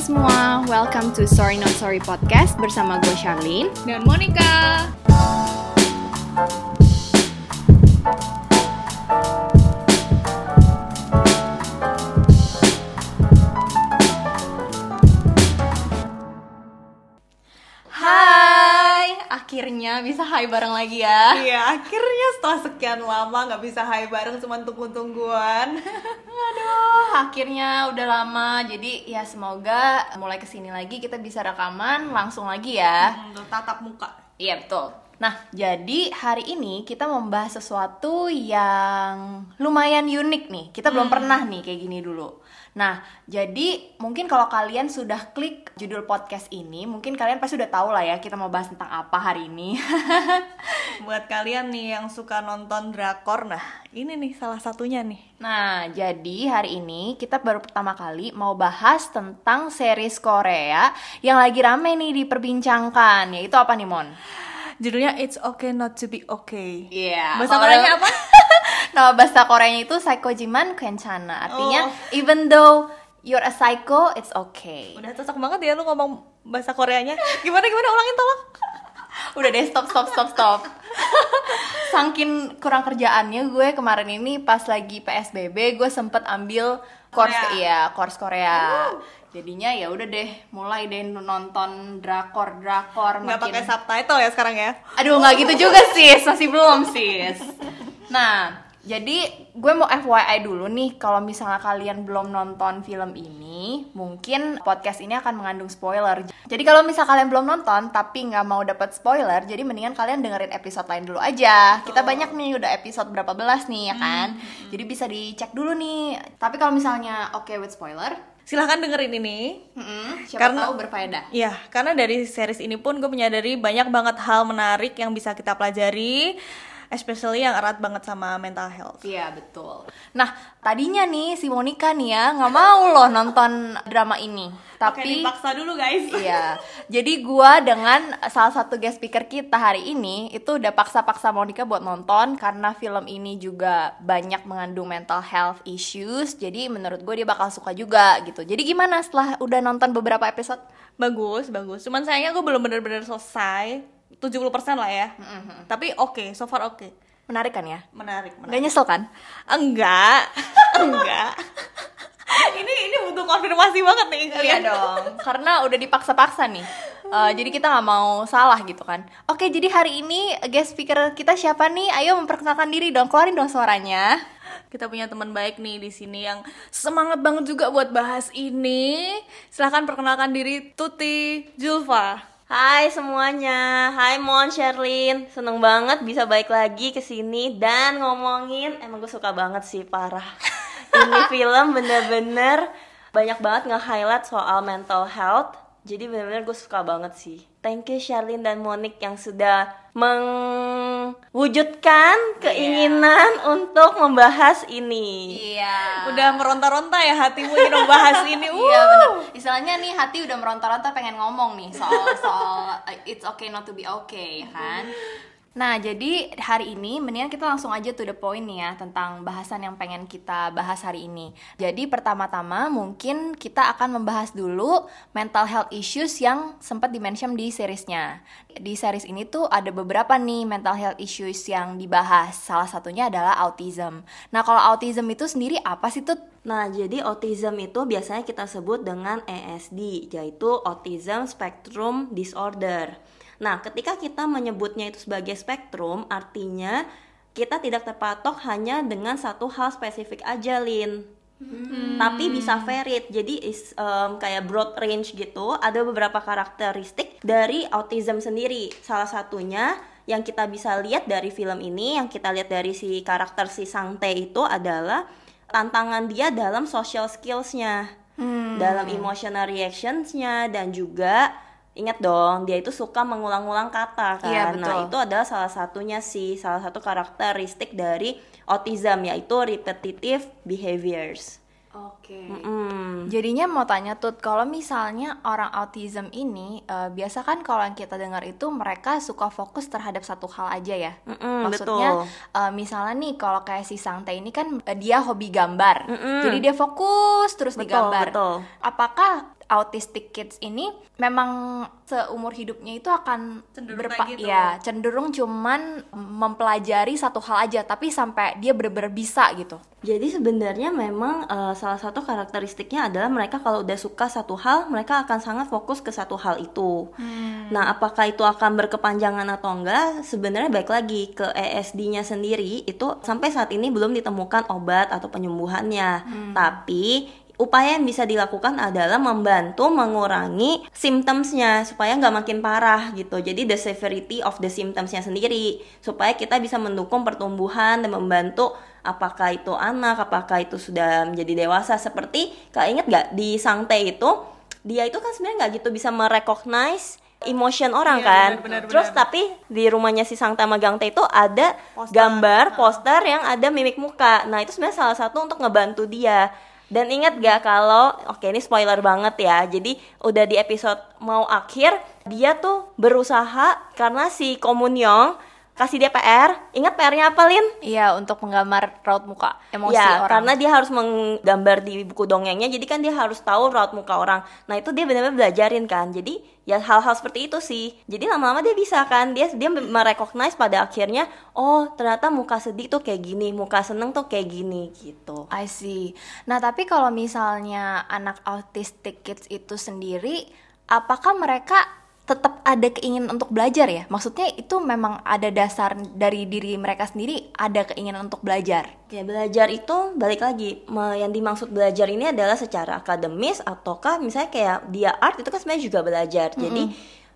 semua, welcome to Sorry Not Sorry Podcast bersama gue Charlene dan Monica. Hai, akhirnya bisa hai bareng lagi ya Iya, akhirnya setelah sekian lama nggak bisa hai bareng cuma tunggu-tungguan. Aduh, akhirnya udah lama Jadi ya semoga mulai ke sini lagi kita bisa rekaman langsung lagi ya Hmm, tatap muka. Iya betul. Nah, jadi hari ini kita membahas sesuatu yang lumayan unik nih. Kita belum pernah nih kayak gini dulu. Nah, jadi mungkin kalau kalian sudah klik judul podcast ini, mungkin kalian pasti udah tahu lah ya kita mau bahas tentang apa hari ini. Buat kalian nih yang suka nonton drakor, nah ini nih salah satunya nih. nah, jadi hari ini kita baru pertama kali mau bahas tentang series Korea yang lagi rame nih diperbincangkan. Yaitu apa nih, Mon? Judulnya It's Okay Not to Be Okay. Iya. Bahasa kalau Koreanya apa? Nama bahasa Koreanya itu Psychojiman Kenchana. Artinya Oh. even though you're a psycho, it's okay. Udah cocok banget ya lu ngomong bahasa Koreanya. Gimana gimana ulangin tolong. Udah deh stop stop stop stop. Sangkin kurang kerjaannya gue kemarin ini pas lagi PSBB gue sempet ambil course Korea. iya course Korea. Jadinya ya udah deh mulai deh nonton drakor drakor Nggak makin- pakai subtitle ya sekarang ya? Aduh nggak gitu juga sis, masih belum sis. Nah, jadi gue mau FYI dulu nih, kalau misalnya kalian belum nonton film ini, mungkin podcast ini akan mengandung spoiler. Jadi kalau misal kalian belum nonton tapi nggak mau dapat spoiler, jadi mendingan kalian dengerin episode lain dulu aja. Kita banyak nih udah episode berapa belas nih ya kan, jadi bisa dicek dulu nih. Tapi kalau misalnya oke with spoiler, Silahkan dengerin ini. mm-mm, siapa Karena- tahu berfaedah. Iya, karena dari series ini pun gue menyadari banyak banget hal menarik yang bisa kita pelajari, especially yang erat banget sama mental health. Iya betul. Nah tadinya nih si Monica nih ya nggak mau loh nonton drama ini, Oke, tapi dipaksa dulu guys. iya. Jadi gua dengan salah satu guest speaker kita hari ini itu udah paksa-paksa Monica buat nonton karena film ini juga banyak mengandung mental health issues. Jadi menurut gue dia bakal suka juga gitu. Jadi gimana setelah udah nonton beberapa episode? Bagus, bagus. Cuman sayangnya gue belum bener-bener selesai. 70% lah ya. Tapi oke, so far oke. Menarik kan ya? Menarik, Gak menarik. nyesel kan? Enggak. Enggak. ini ini butuh konfirmasi banget nih Iya kalian. dong, karena udah dipaksa-paksa nih. Eh, jadi kita nggak mau salah gitu kan. Oke, jadi hari ini guest speaker kita siapa nih? Ayo memperkenalkan diri dong, keluarin dong suaranya. Kita punya teman baik nih di sini yang semangat banget juga buat bahas ini. Silahkan perkenalkan diri Tuti Julfa. Hai semuanya, hai Mon, Sherlyn. Seneng banget bisa balik lagi ke sini dan ngomongin. Emang gue suka banget sih, parah. Ini film bener-bener banyak banget nge-highlight soal mental health. Jadi bener-bener gue suka banget sih Thank you Sherlyn dan Monik yang sudah mewujudkan keinginan untuk membahas ini Iya. Udah meronta-ronta ya hatimu ingin membahas ini. Iya Uh. benar. Istilahnya nih hati udah meronta-ronta pengen ngomong nih soal soal uh, it's okay not to be okay, ya kan? Nah, jadi hari ini mendingan kita langsung aja to the point nih ya tentang bahasan yang pengen kita bahas hari ini. Jadi pertama-tama mungkin kita akan membahas dulu mental health issues yang sempat dimention di seriesnya. Di series ini tuh ada beberapa nih mental health issues yang dibahas. Salah satunya adalah autism. Nah, kalau autism itu sendiri apa sih tuh? Nah, jadi autism itu biasanya kita sebut dengan ESD, yaitu Autism Spectrum Disorder. Nah, ketika kita menyebutnya itu sebagai spektrum, artinya kita tidak terpatok hanya dengan satu hal spesifik aja, Lin. Tapi bisa varied, jadi is um, kayak broad range gitu. Ada beberapa karakteristik dari autism sendiri. Salah satunya yang kita bisa lihat dari film ini, yang kita lihat dari si karakter si Sangte itu adalah tantangan dia dalam social skills-nya, dalam emotional reactions-nya, dan juga ingat dong dia itu suka mengulang-ulang kata kan. Iya, Nah betul. itu adalah salah satunya sih, salah satu karakteristik dari autism yaitu repetitive behaviors. Oke. Mm. Jadinya mau tanya tuh, kalau misalnya orang autism ini eh, biasa kan kalau yang kita dengar itu mereka suka fokus terhadap satu hal aja ya. Mm-mm, Maksudnya betul. eh, misalnya nih kalau kayak si Sangte ini kan eh, dia hobi gambar, Mm-mm. jadi dia fokus terus di Betul, gambar. betul. Apakah autistic kids ini memang seumur hidupnya itu akan Cenderung berpa- gitu. ya cenderung cuman mempelajari satu hal aja tapi sampai dia bener-bener bisa gitu Jadi sebenarnya memang eh, salah satu karakteristiknya adalah mereka kalau udah suka satu hal, mereka akan sangat fokus ke satu hal itu. Nah, apakah itu akan berkepanjangan atau enggak? Sebenarnya baik lagi ke ESD-nya sendiri itu sampai saat ini belum ditemukan obat atau penyembuhannya. Tapi upaya yang bisa dilakukan adalah membantu mengurangi symptomsnya supaya nggak makin parah gitu. Jadi the severity of the symptomsnya sendiri supaya kita bisa mendukung pertumbuhan dan membantu apakah itu anak, apakah itu sudah menjadi dewasa. Seperti kak inget nggak di Sangte itu dia itu kan sebenarnya nggak gitu bisa merecognize emotion orang Iya, kan. benar, benar, Terus tapi di rumahnya si Sangta Magangte itu ada Poster. gambar poster yang ada mimik muka. Nah, itu sebenarnya salah satu untuk ngebantu dia. Dan ingat gak kalau oke ini spoiler banget ya. Jadi udah di episode mau akhir dia tuh berusaha karena si Komunyong kasih dia PR. Ingat PR-nya apa, Lin? iya untuk menggambar raut muka emosi ya, orang karena dia harus menggambar di buku dongengnya, jadi kan dia harus tahu raut muka orang. Nah itu dia benar-benar belajarin kan. Jadi ya hal-hal seperti itu sih. Jadi lama-lama dia bisa kan, dia dia merecognize pada akhirnya, oh ternyata muka sedih tuh kayak gini, muka seneng tuh kayak gini gitu. I see. Nah, tapi kalau misalnya anak autistic kids itu sendiri, apakah mereka tetap ada keinginan untuk belajar ya? Maksudnya itu memang ada dasar dari diri mereka sendiri ada keinginan untuk belajar. Oke, belajar itu balik lagi, yang dimaksud belajar ini adalah secara akademis ataukah misalnya kayak dia art itu kan sebenarnya juga belajar. Jadi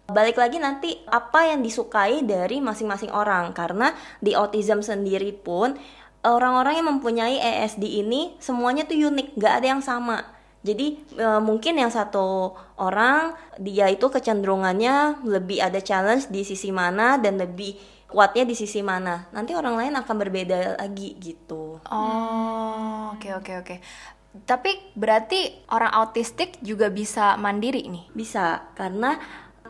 balik lagi nanti apa yang disukai dari masing-masing orang karena di autism sendiri pun orang-orang yang mempunyai ESD ini semuanya tuh unik, nggak ada yang sama. Jadi e, mungkin yang satu orang dia itu kecenderungannya lebih ada challenge di sisi mana dan lebih kuatnya di sisi mana. Nanti orang lain akan berbeda lagi gitu. Oh, oke oke oke. Tapi berarti orang autistik juga bisa mandiri nih. Bisa karena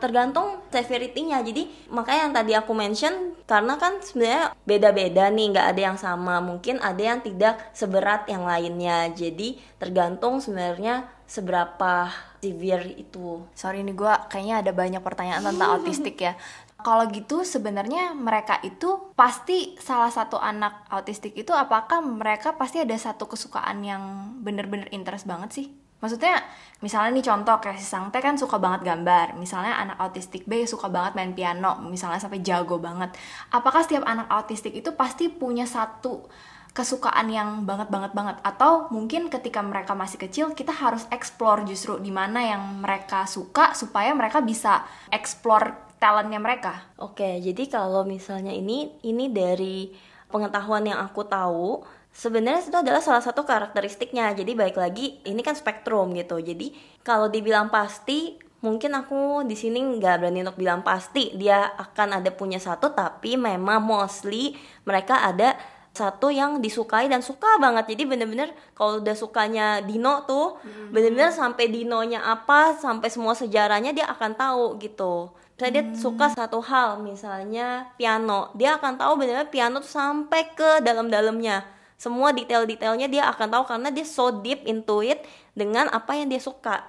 tergantung severity-nya. Jadi makanya yang tadi aku mention karena kan sebenarnya beda-beda nih, nggak ada yang sama. Mungkin ada yang tidak seberat yang lainnya. Jadi tergantung sebenarnya seberapa severe itu. Sorry nih gue kayaknya ada banyak pertanyaan tentang autistik ya. Kalau gitu sebenarnya mereka itu pasti salah satu anak autistik itu apakah mereka pasti ada satu kesukaan yang bener-bener interest banget sih? Maksudnya misalnya nih contoh kayak si Sangte kan suka banget gambar. Misalnya anak autistik B suka banget main piano, misalnya sampai jago banget. Apakah setiap anak autistik itu pasti punya satu kesukaan yang banget banget banget atau mungkin ketika mereka masih kecil kita harus explore justru di mana yang mereka suka supaya mereka bisa explore talentnya mereka. Oke, jadi kalau misalnya ini ini dari pengetahuan yang aku tahu, sebenarnya itu adalah salah satu karakteristiknya. Jadi baik lagi, ini kan spektrum gitu. Jadi kalau dibilang pasti, mungkin aku di sini nggak berani untuk bilang pasti. Dia akan ada punya satu, tapi memang mostly mereka ada satu yang disukai dan suka banget. Jadi bener-bener kalau udah sukanya Dino tuh bener-bener sampai Dinonya apa sampai semua sejarahnya dia akan tahu gitu. Misalnya dia suka satu hal misalnya piano. Dia akan tahu bener-bener piano tuh sampai ke dalam-dalamnya semua detail-detailnya dia akan tahu karena dia so deep into it dengan apa yang dia suka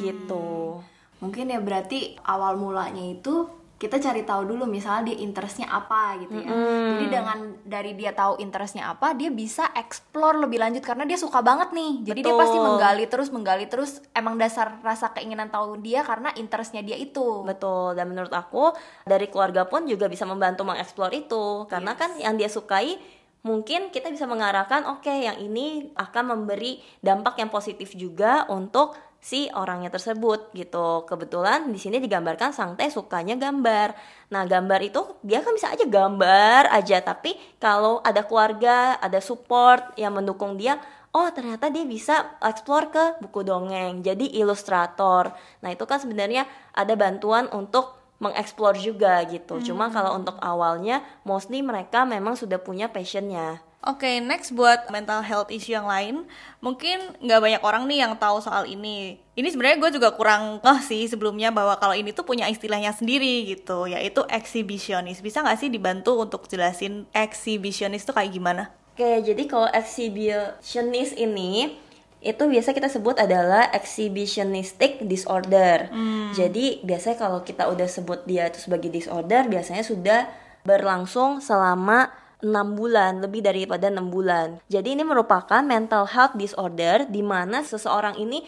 gitu Mungkin ya berarti awal mulanya itu kita cari tahu dulu misalnya dia interestnya apa gitu ya. Jadi dengan dari dia tahu interestnya apa, dia bisa explore lebih lanjut karena dia suka banget nih. Jadi dia pasti Betul. menggali terus menggali terus emang dasar rasa keinginan tahu dia karena interestnya dia itu. Betul, dan menurut aku dari keluarga pun juga bisa membantu mengeksplor itu karena kan yang dia sukai mungkin kita bisa mengarahkan oke yang ini akan memberi dampak yang positif juga untuk si orangnya tersebut gitu. Kebetulan di sini digambarkan Sang Teh sukanya gambar. Nah, gambar itu dia kan bisa aja gambar aja, tapi kalau ada keluarga, ada support yang mendukung dia, oh ternyata dia bisa explore ke buku dongeng jadi ilustrator nah itu kan sebenarnya ada bantuan untuk mengeksplor juga gitu cuma kalau untuk awalnya mostly mereka memang sudah punya passionnya Oke, next buat mental health issue yang lain, mungkin nggak banyak orang nih yang tahu soal ini. Ini sebenarnya gue juga kurang oh sih sebelumnya bahwa kalau ini tuh punya istilahnya sendiri gitu, yaitu exhibitionist. Bisa nggak sih dibantu untuk jelasin exhibitionist tuh kayak gimana? Oke, jadi kalau exhibitionist ini itu biasa kita sebut adalah exhibitionistic disorder. Jadi biasanya kalau kita udah sebut dia itu sebagai disorder, biasanya sudah berlangsung selama enam bulan lebih daripada enam bulan. Jadi ini merupakan mental health disorder di mana seseorang ini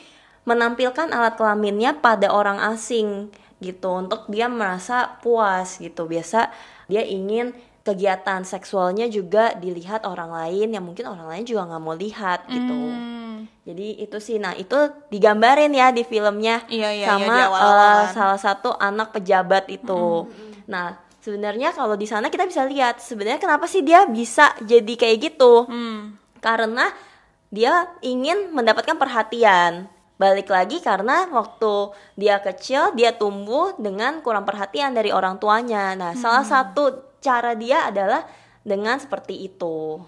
menampilkan alat kelaminnya pada orang asing gitu untuk dia merasa puas gitu. Biasa dia ingin kegiatan seksualnya juga dilihat orang lain yang mungkin orang lain juga nggak mau lihat gitu. Hmm. Jadi itu sih, nah itu digambarin ya di filmnya Iya, iya, sama iya, di kan. salah satu anak pejabat itu. Nah sebenarnya kalau di sana kita bisa lihat sebenarnya kenapa sih dia bisa jadi kayak gitu? Hmm. Karena dia ingin mendapatkan perhatian. Balik lagi karena waktu dia kecil dia tumbuh dengan kurang perhatian dari orang tuanya. Nah salah satu cara dia adalah dengan seperti itu.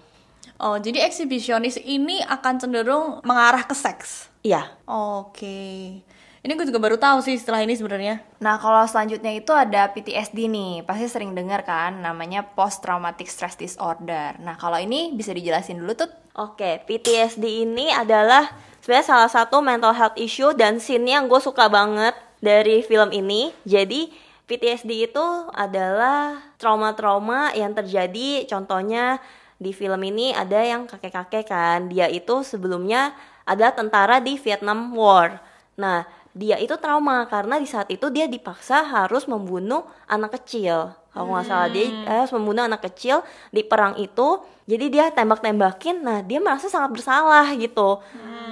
Oh, jadi eksibisionis ini akan cenderung mengarah ke seks. Iya. Oke. Ini gue juga baru tahu sih setelah ini sebenarnya. Nah, kalau selanjutnya itu ada PTSD nih. Pasti sering dengar kan namanya post traumatic stress disorder. Nah, kalau ini bisa dijelasin dulu tuh. Oke, PTSD ini adalah sebenarnya salah satu mental health issue dan scene yang gue suka banget dari film ini. Jadi PTSD itu adalah trauma-trauma yang terjadi. Contohnya di film ini ada yang kakek-kakek kan, dia itu sebelumnya adalah tentara di Vietnam War. Nah, dia itu trauma karena di saat itu dia dipaksa harus membunuh anak kecil. Kalau nggak salah dia harus membunuh anak kecil di perang itu. Jadi dia tembak-tembakin. Nah dia merasa sangat bersalah gitu.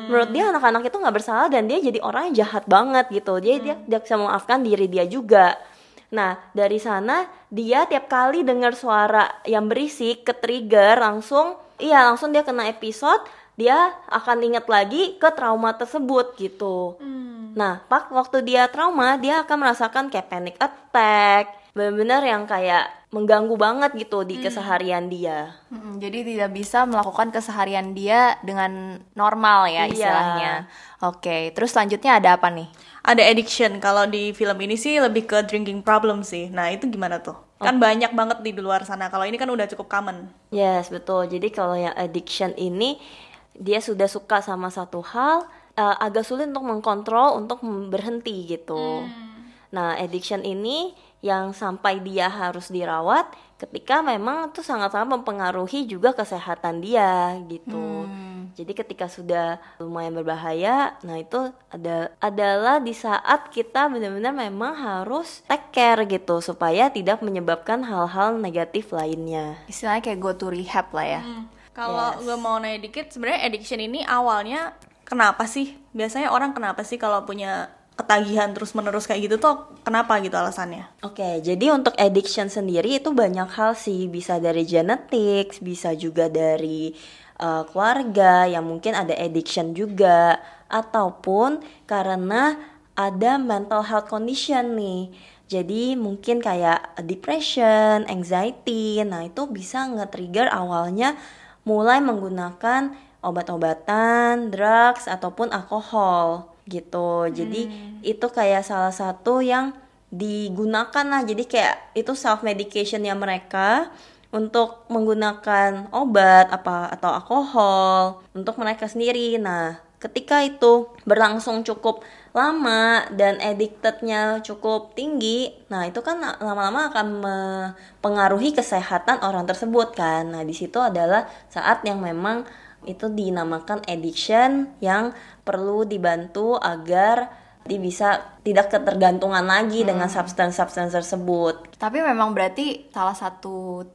Menurut dia anak-anak itu nggak bersalah dan dia jadi orang yang jahat banget gitu. Jadi dia dia bisa memaafkan diri dia juga. Nah dari sana dia tiap kali dengar suara yang berisik ke trigger langsung, iya langsung dia kena episode. Dia akan ingat lagi ke trauma tersebut gitu. Nah, pak waktu dia trauma, dia akan merasakan kayak panic attack, benar-benar yang kayak mengganggu banget gitu di keseharian dia. Mm, jadi tidak bisa melakukan keseharian dia dengan normal ya Iya. istilahnya. Oke, terus selanjutnya ada apa nih? Ada addiction. Kalau di film ini sih lebih ke drinking problem sih. Nah, itu gimana tuh? Kan banyak banget di luar sana. Kalau ini kan udah cukup common. Yes, betul. Jadi kalau yang addiction ini dia sudah suka sama satu hal, eh, agak sulit untuk mengkontrol untuk berhenti gitu. Nah, addiction ini yang sampai dia harus dirawat ketika memang itu sangat-sangat mempengaruhi juga kesehatan dia gitu. Jadi ketika sudah lumayan berbahaya, nah itu ada adalah di saat kita benar-benar memang harus take care gitu supaya tidak menyebabkan hal-hal negatif lainnya. Istilahnya kayak go to rehab lah ya. Kalau Yes. gue mau nanya dikit, sebenarnya addiction ini awalnya kenapa sih? Biasanya orang kenapa sih kalau punya ketagihan terus menerus kayak gitu tuh kenapa gitu alasannya? Oke, jadi untuk addiction sendiri itu banyak hal sih, bisa dari genetics, bisa juga dari uh, keluarga yang mungkin ada addiction juga, ataupun karena ada mental health condition nih. Jadi mungkin kayak depression, anxiety, nah itu bisa nge-trigger awalnya mulai menggunakan obat-obatan, drugs ataupun alkohol gitu. Jadi itu kayak salah satu yang digunakan lah. Jadi kayak itu self medicationnya mereka untuk menggunakan obat apa atau alkohol untuk mereka sendiri. Nah, ketika itu berlangsung cukup lama dan addictednya cukup tinggi, nah itu kan lama-lama akan mempengaruhi kesehatan orang tersebut kan. Nah, di situ adalah saat yang memang itu dinamakan addiction yang perlu dibantu agar dia bisa tidak ketergantungan lagi dengan substance-substance tersebut. Tapi memang berarti salah satu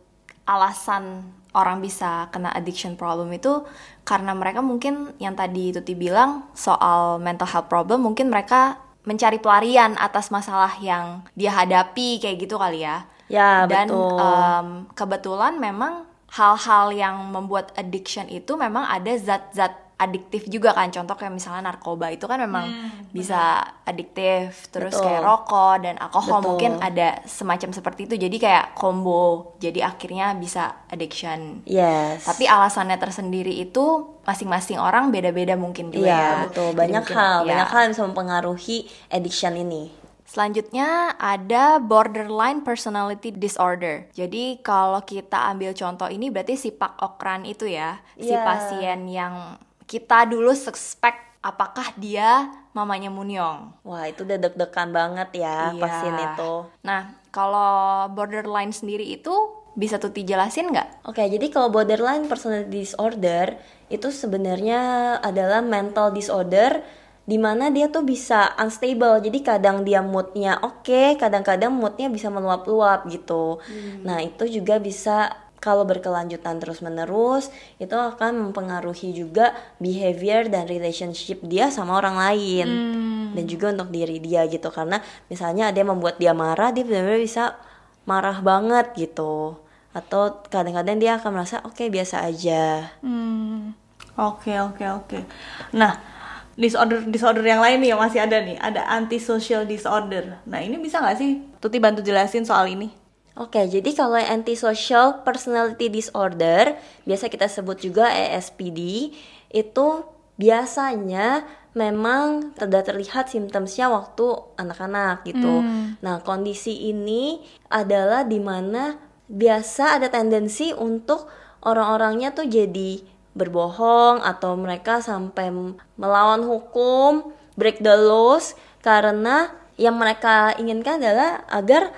alasan orang bisa kena addiction problem itu karena mereka mungkin yang tadi itu dibilang soal mental health problem mungkin mereka mencari pelarian atas masalah yang dia hadapi kayak gitu kali ya. Ya, Dan betul. em, kebetulan memang hal-hal yang membuat addiction itu memang ada zat-zat adiktif juga kan contoh kayak misalnya narkoba itu kan memang bisa adiktif terus Betul. kayak rokok dan alkohol Betul. mungkin ada semacam seperti itu jadi kayak combo jadi akhirnya bisa addiction Yes. tapi alasannya tersendiri itu masing-masing orang beda-beda mungkin juga Iya, ya betul. Jadi Banyak mungkin- hal, ya. banyak hal yang bisa mempengaruhi addiction ini. Selanjutnya ada borderline personality disorder. Jadi kalau kita ambil contoh ini berarti si Pak Okran itu ya, si Iya. pasien yang kita dulu suspek apakah dia mamanya Munyong. Wah itu udah deg-degan banget ya Iya. pasien itu. Nah, kalau borderline sendiri itu bisa tuh dijelasin nggak? Oke, jadi kalau borderline personality disorder itu sebenarnya adalah mental disorder di mana dia tuh bisa unstable. Jadi kadang dia moodnya oke, kadang-kadang moodnya bisa meluap-luap gitu. Nah itu juga bisa kalau berkelanjutan terus-menerus itu akan mempengaruhi juga behavior dan relationship dia sama orang lain dan juga untuk diri dia gitu karena misalnya ada yang membuat dia marah dia benar-benar bisa marah banget gitu atau kadang-kadang dia akan merasa oke biasa aja Hmm. Oke oke oke. Nah disorder disorder yang lain nih yang masih ada nih ada antisocial disorder. Nah ini bisa nggak sih Tuti bantu jelasin soal ini? Oke, jadi kalau antisocial personality disorder, biasa kita sebut juga ASPD, itu biasanya memang tidak terlihat simptomsnya waktu anak-anak gitu. Nah, kondisi ini adalah di mana biasa ada tendensi untuk orang-orangnya tuh jadi berbohong atau mereka sampai melawan hukum, break the laws karena yang mereka inginkan adalah agar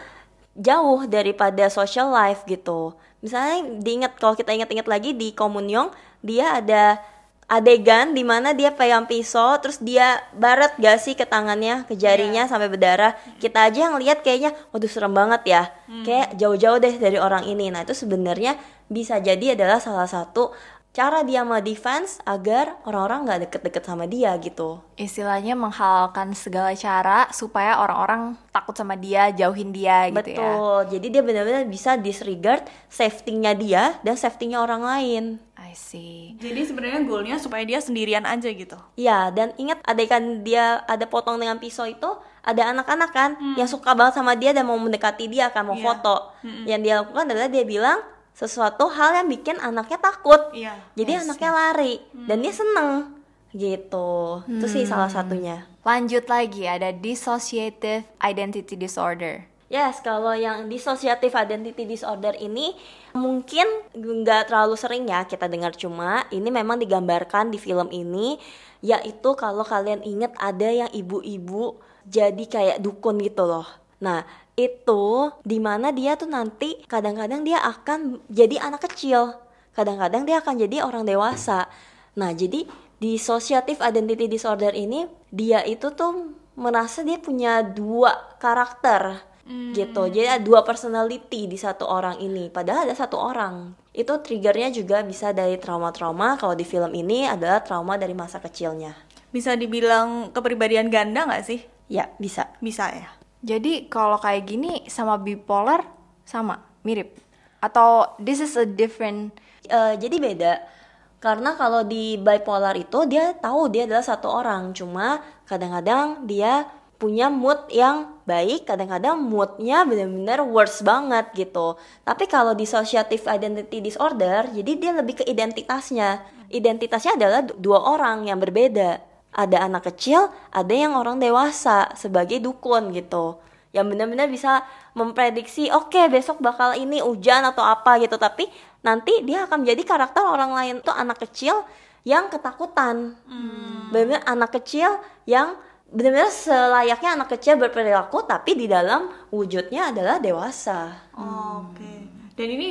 jauh daripada social life gitu. Misalnya diingat kalau kita ingat-ingat lagi di Komunyong dia ada adegan di mana dia pegang pisau terus dia baret gak sih ke tangannya, ke jarinya sampai berdarah. Kita aja yang lihat kayaknya waduh serem banget ya. Kayak jauh-jauh deh dari orang ini. Nah, itu sebenarnya bisa jadi adalah salah satu cara dia mau defense agar orang-orang nggak deket-deket sama dia gitu. Istilahnya menghalalkan segala cara supaya orang-orang takut sama dia, jauhin dia gitu ya. Betul. Jadi dia benar-benar bisa disregard safety-nya dia dan safety-nya orang lain. I see. Jadi sebenarnya goalnya supaya dia sendirian aja gitu. Iya, dan ingat adegan dia ada potong dengan pisau itu ada anak-anak kan yang suka banget sama dia dan mau mendekati dia kan mau Iya. foto. Yang dia lakukan adalah dia bilang sesuatu hal yang bikin anaknya takut. Iya. Jadi anaknya lari dan dia seneng gitu. Itu sih salah satunya. Lanjut lagi ada dissociative identity disorder. Yes, kalau yang dissociative identity disorder ini mungkin nggak terlalu sering ya kita dengar cuma ini memang digambarkan di film ini yaitu kalau kalian ingat ada yang ibu-ibu jadi kayak dukun gitu loh. Nah, itu di mana dia tuh nanti kadang-kadang dia akan jadi anak kecil, kadang-kadang dia akan jadi orang dewasa. Nah, jadi dissociative identity disorder ini dia itu tuh merasa dia punya dua karakter gitu. Jadi ada dua personality di satu orang ini. Padahal ada satu orang. Itu triggernya juga bisa dari trauma-trauma. Kalau di film ini adalah trauma dari masa kecilnya. Bisa dibilang kepribadian ganda nggak sih? ya bisa. Bisa ya. Jadi kalau kayak gini sama bipolar sama, mirip. Atau this is a different? Eh, jadi beda. Karena kalau di bipolar itu dia tahu dia adalah satu orang. Cuma kadang-kadang dia punya mood yang baik kadang-kadang moodnya benar-benar worse banget gitu. Tapi kalau dissociative identity disorder jadi dia lebih ke identitasnya. Identitasnya adalah du- dua orang yang berbeda ada anak kecil ada yang orang dewasa sebagai dukun gitu. Yang benar-benar bisa memprediksi oke besok bakal ini hujan atau apa gitu. Tapi nanti dia akan menjadi karakter orang lain. Tuh anak kecil yang ketakutan. Benar-benar anak kecil yang benar-benar selayaknya anak kecil berperilaku tapi di dalam wujudnya adalah dewasa. Oke. Dan ini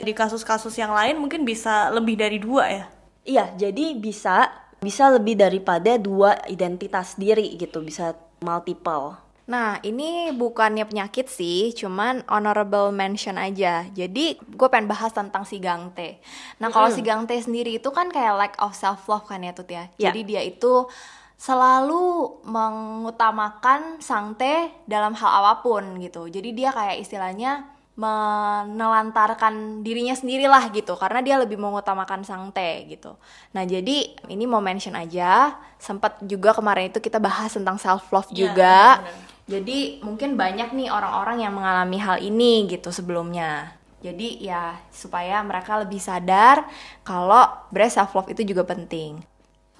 di kasus-kasus yang lain mungkin bisa lebih dari dua ya. iya jadi bisa bisa lebih daripada dua identitas diri gitu bisa multiple Nah, ini bukannya penyakit sih, cuman honorable mention aja. Jadi, gue pengen bahas tentang si Gangte. Nah, kalau si Gangte sendiri itu kan kayak lack of self love kan ya, Tut ya. Ya. Jadi dia itu selalu mengutamakan sangte dalam hal apa pun gitu. Jadi dia kayak istilahnya menelantarkan dirinya sendiri lah gitu karena dia lebih mengutamakan sangte gitu. Nah, jadi ini mau mention aja, sempat juga kemarin itu kita bahas tentang self love Iya, juga. benar-benar. Jadi mungkin banyak nih orang-orang yang mengalami hal ini gitu sebelumnya. Jadi ya supaya mereka lebih sadar kalau breast self love itu juga penting.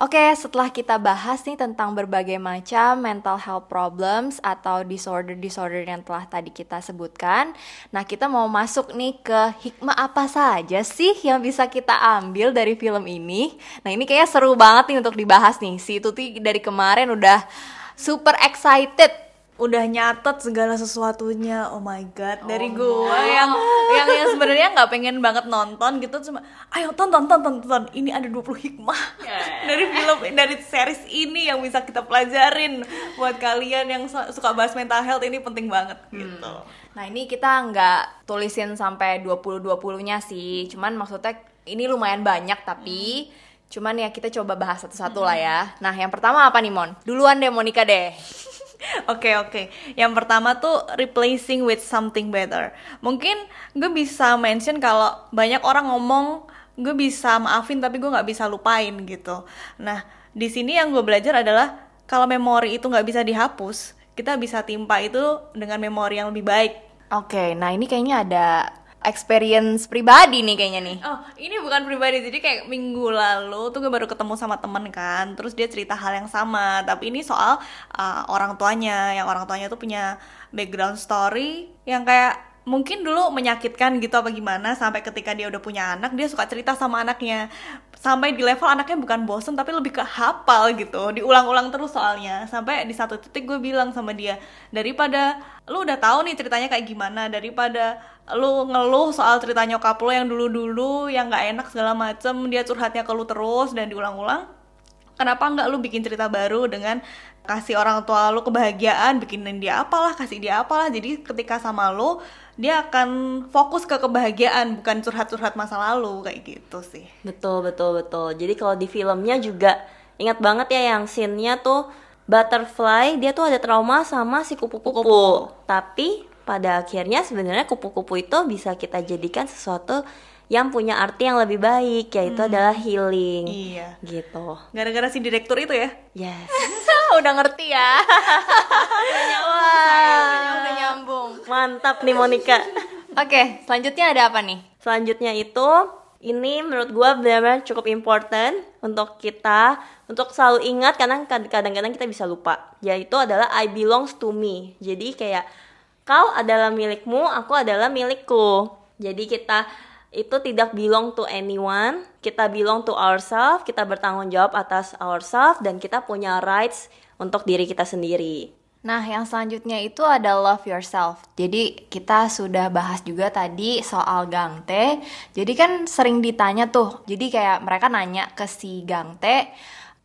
Oke, setelah kita bahas nih tentang berbagai macam mental health problems atau disorder-disorder yang telah tadi kita sebutkan, nah kita mau masuk nih ke hikmah apa saja sih yang bisa kita ambil dari film ini. Nah ini kayaknya seru banget nih untuk dibahas nih. Si Tuti dari kemarin udah super excited udah nyatet segala sesuatunya. Oh my god dari Oh gua yang yang yang sebenarnya nggak pengen banget nonton gitu cuma ayo tonton tonton tonton ini ada 20 hikmah dari film dari series ini yang bisa kita pelajarin buat kalian yang su- suka bahas mental health ini penting banget gitu. Nah ini kita nggak tulisin sampai 20-20-nya sih Cuman maksudnya ini lumayan banyak tapi Cuman ya kita coba bahas satu-satu lah ya. Nah yang pertama apa nih Mon? Duluan deh Monica deh Oke oke, yang pertama tuh replacing with something better. Mungkin gue bisa mention kalau banyak orang ngomong gue bisa maafin tapi gue nggak bisa lupain gitu. Nah di sini yang gue belajar adalah kalau memori itu nggak bisa dihapus, kita bisa timpa itu dengan memori yang lebih baik. Oke, nah ini kayaknya ada experience pribadi nih kayaknya nih Oh, ini bukan pribadi. Jadi kayak minggu lalu tuh gue baru ketemu sama temen kan. Terus dia cerita hal yang sama. Tapi ini soal uh, orang tuanya. Yang orang tuanya tuh punya background story yang kayak mungkin dulu menyakitkan gitu apa gimana sampai ketika dia udah punya anak dia suka cerita sama anaknya. Sampai di level anaknya bukan bosen tapi lebih ke hafal gitu diulang-ulang terus soalnya. Sampai di satu titik gue bilang sama dia daripada lu udah tahu nih ceritanya kayak gimana daripada lu ngeluh soal cerita nyokap lo yang dulu-dulu yang nggak enak segala macem dia curhatnya ke lu terus dan diulang-ulang kenapa nggak lu bikin cerita baru dengan kasih orang tua lu kebahagiaan bikinin dia apalah kasih dia apalah. Jadi ketika sama lu dia akan fokus ke kebahagiaan bukan curhat-curhat masa lalu kayak gitu sih Betul, betul, betul. Jadi kalau di filmnya juga ingat banget ya yang scene-nya tuh butterfly dia tuh ada trauma sama si kupu-kupu. Tapi pada akhirnya sebenarnya kupu-kupu itu bisa kita jadikan sesuatu yang punya arti yang lebih baik yaitu adalah healing. iya Gitu. gara-gara si direktur itu ya Yes. Udah ngerti ya Wah, udah nyambung Mantap nih Monica. Oke, selanjutnya ada apa nih? Selanjutnya itu ini menurut gua benar-benar cukup important untuk kita untuk selalu ingat karena kad- kadang-kadang kita bisa lupa. Yaitu adalah I belongs to me. Jadi kayak kau adalah milikmu, aku adalah milikku. Jadi kita itu tidak belong to anyone, kita belong to ourselves, kita bertanggung jawab atas ourselves dan kita punya rights untuk diri kita sendiri. Nah, yang selanjutnya itu ada love yourself. Jadi, kita sudah bahas juga tadi soal Gangte. Jadi kan sering ditanya tuh. Jadi kayak mereka nanya ke si Gangte,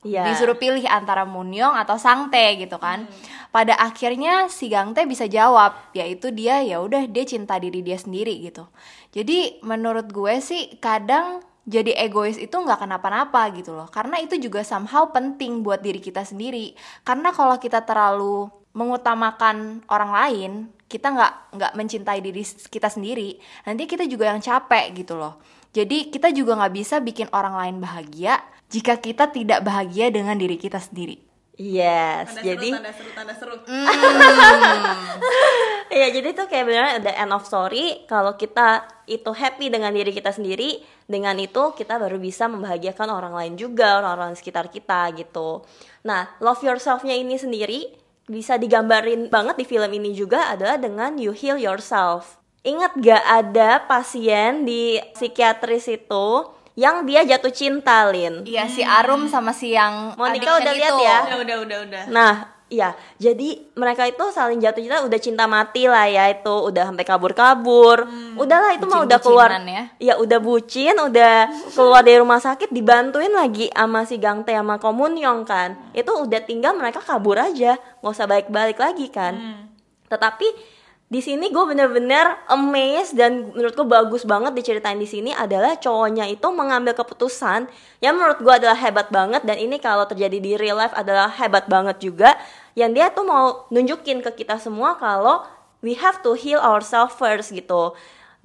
Iya. disuruh pilih antara Munyong atau Sangte gitu kan. Pada akhirnya si Gangte bisa jawab, yaitu dia ya udah dia cinta diri dia sendiri gitu. Jadi menurut gue sih kadang jadi egois itu nggak kenapa-napa gitu loh. Karena itu juga somehow penting buat diri kita sendiri. Karena kalau kita terlalu mengutamakan orang lain kita nggak nggak mencintai diri kita sendiri nanti kita juga yang capek gitu loh. Jadi kita juga nggak bisa bikin orang lain bahagia jika kita tidak bahagia dengan diri kita sendiri Yes, jadi tanda seru tanda seru Iya, jadi tuh kayak beneran ada end of story. Kalau kita itu happy dengan diri kita sendiri, dengan itu kita baru bisa membahagiakan orang lain juga, orang-orang sekitar kita gitu. Nah, love yourself-nya ini sendiri bisa digambarin banget di film ini juga adalah dengan you heal yourself. Ingat gak ada pasien di psikiatris itu yang dia jatuh cinta, Lin? iya si Arum sama si yang Monica udah lihat ya? udah udah udah udah Nah, iya. Jadi mereka itu saling jatuh cinta udah cinta mati lah ya itu, udah sampai kabur-kabur. Udahlah itu mah udah keluar. Ya. Iya, udah bucin, udah keluar dari rumah sakit dibantuin lagi sama si Gangte sama Komunyong kan. Itu udah tinggal mereka kabur aja, nggak usah balik-balik lagi kan. Tetapi di sini gue bener-bener amazed dan menurutku bagus banget diceritain di sini adalah cowoknya itu mengambil keputusan yang menurut gue adalah hebat banget dan ini kalau terjadi di real life adalah hebat banget juga yang dia tuh mau nunjukin ke kita semua kalau we have to heal ourselves first gitu.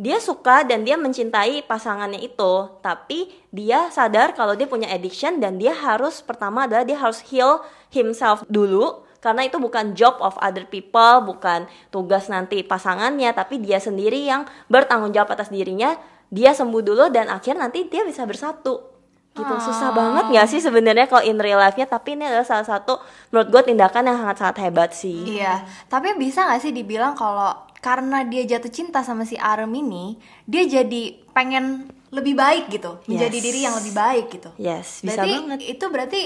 Dia suka dan dia mencintai pasangannya itu tapi dia sadar kalau dia punya addiction dan dia harus pertama adalah dia harus heal himself dulu karena itu bukan job of other people, bukan tugas nanti pasangannya, tapi dia sendiri yang bertanggung jawab atas dirinya. Dia sembuh dulu dan akhir nanti dia bisa bersatu. gitu susah banget nggak sih sebenarnya kalau in real life-nya tapi ini adalah salah satu menurut gue tindakan yang sangat sangat hebat sih Iya, tapi bisa nggak sih dibilang kalau karena dia jatuh cinta sama si Arem ini, dia jadi pengen lebih baik gitu, menjadi Yes. diri yang lebih baik gitu. yes bisa berarti banget itu berarti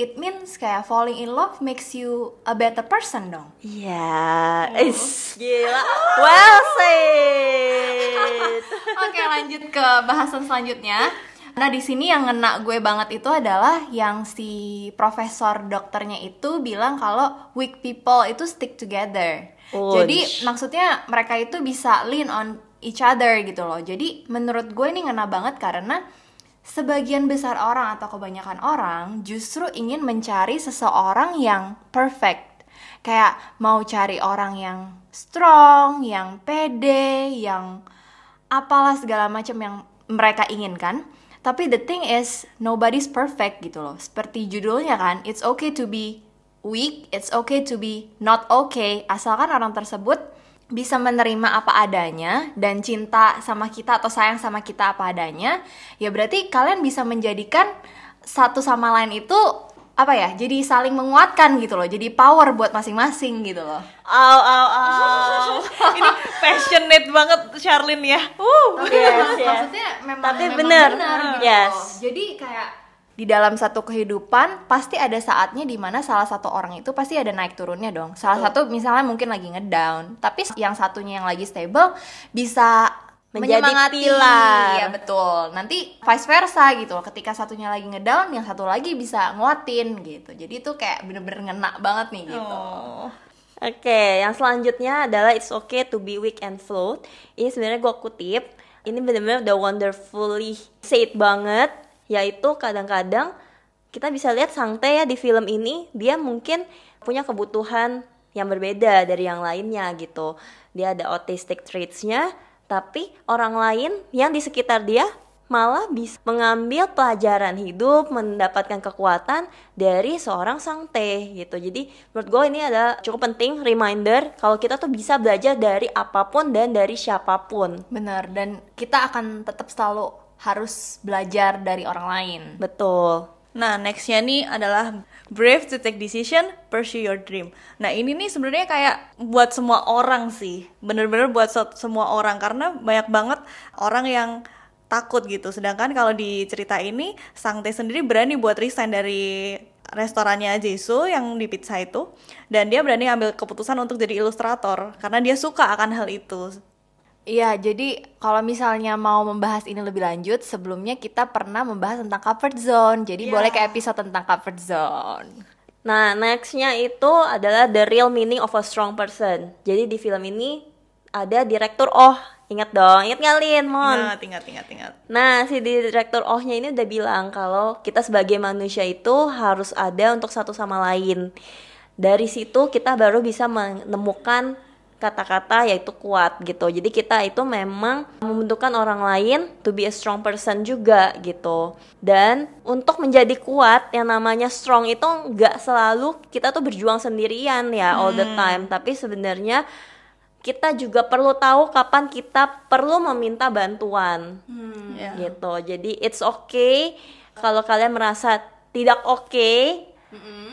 it means kayak falling in love makes you a better person dong. Iya, is gila, well said. Oke, lanjut ke bahasan selanjutnya. Nah, di sini yang ngena gue banget itu adalah yang si profesor dokternya itu bilang kalau weak people itu stick together. Jadi Unch. maksudnya mereka itu bisa lean on each other gitu loh. Jadi menurut gue ini ngena banget karena sebagian besar orang atau kebanyakan orang justru ingin mencari seseorang yang perfect. Kayak mau cari orang yang strong, yang pede, yang apalah segala macam yang mereka inginkan. Tapi the thing is nobody's perfect gitu loh. Seperti judulnya kan, it's okay to be weak, it's okay to be not okay. Asalkan orang tersebut bisa menerima apa adanya dan cinta sama kita atau sayang sama kita apa adanya, ya berarti kalian bisa menjadikan satu sama lain itu apa ya? Jadi saling menguatkan gitu loh. Jadi power buat masing-masing gitu loh. Au au au. Ini passionate banget Charlene ya. Uh. Yes, yes. Maksudnya memang Tapi memang bener. benar gitu. Yes. Jadi kayak di dalam satu kehidupan pasti ada saatnya di mana salah satu orang itu pasti ada naik turunnya dong. Salah satu misalnya mungkin lagi ngedown, tapi yang satunya yang lagi stable bisa Menjadi menyemangati. pilar. Iya betul. Nanti vice versa gitu loh. Ketika satunya lagi ngedown, yang satu lagi bisa nguatin gitu. Jadi itu kayak bener-bener ngena banget nih gitu. Oh. Oke, yang selanjutnya adalah it's okay to be weak and float. Ini sebenarnya gue kutip. Ini benar-benar udah wonderfully said banget. Yaitu kadang-kadang kita bisa lihat Sangte ya di film ini dia mungkin punya kebutuhan yang berbeda dari yang lainnya gitu. Dia ada autistic traits-nya, tapi orang lain yang di sekitar dia malah bisa mengambil pelajaran hidup, mendapatkan kekuatan dari seorang sangte gitu. Jadi menurut gue ini adalah cukup penting reminder kalau kita tuh bisa belajar dari apa pun dan dari siapa pun. Bener. Dan kita akan tetap selalu harus belajar dari orang lain. Betul. Nah, nextnya nih adalah brave to take decision, pursue your dream. Nah, ini nih sebenarnya kayak buat semua orang sih, bener-bener buat se- semua orang karena banyak banget orang yang takut gitu. Sedangkan kalau di cerita ini, Sang Tae sendiri berani buat resign dari restorannya Jisoo yang di pizza itu, dan dia berani ambil keputusan untuk jadi ilustrator karena dia suka akan hal itu. Iya, jadi kalau misalnya mau membahas ini lebih lanjut, sebelumnya kita pernah membahas tentang comfort zone. Jadi Iya. boleh ke episode tentang comfort zone. Nah, nextnya itu adalah the real meaning of a strong person. Jadi di film ini ada direktur Oh, ingat dong, ingat nggak Lin, Mon? Nah, tinggal tinggal tinggal. Nah, si direktur Oh-nya ini udah bilang kalau kita sebagai manusia itu harus ada untuk satu sama lain. Dari situ kita baru bisa menemukan kata-kata yaitu kuat gitu. Jadi kita itu memang membentukkan orang lain to be a strong person juga gitu. Dan untuk menjadi kuat yang namanya strong itu nggak selalu kita tuh berjuang sendirian ya all the time. Tapi sebenarnya kita juga perlu tahu kapan kita perlu meminta bantuan Ya. gitu. Jadi it's okay kalau kalian merasa tidak oke,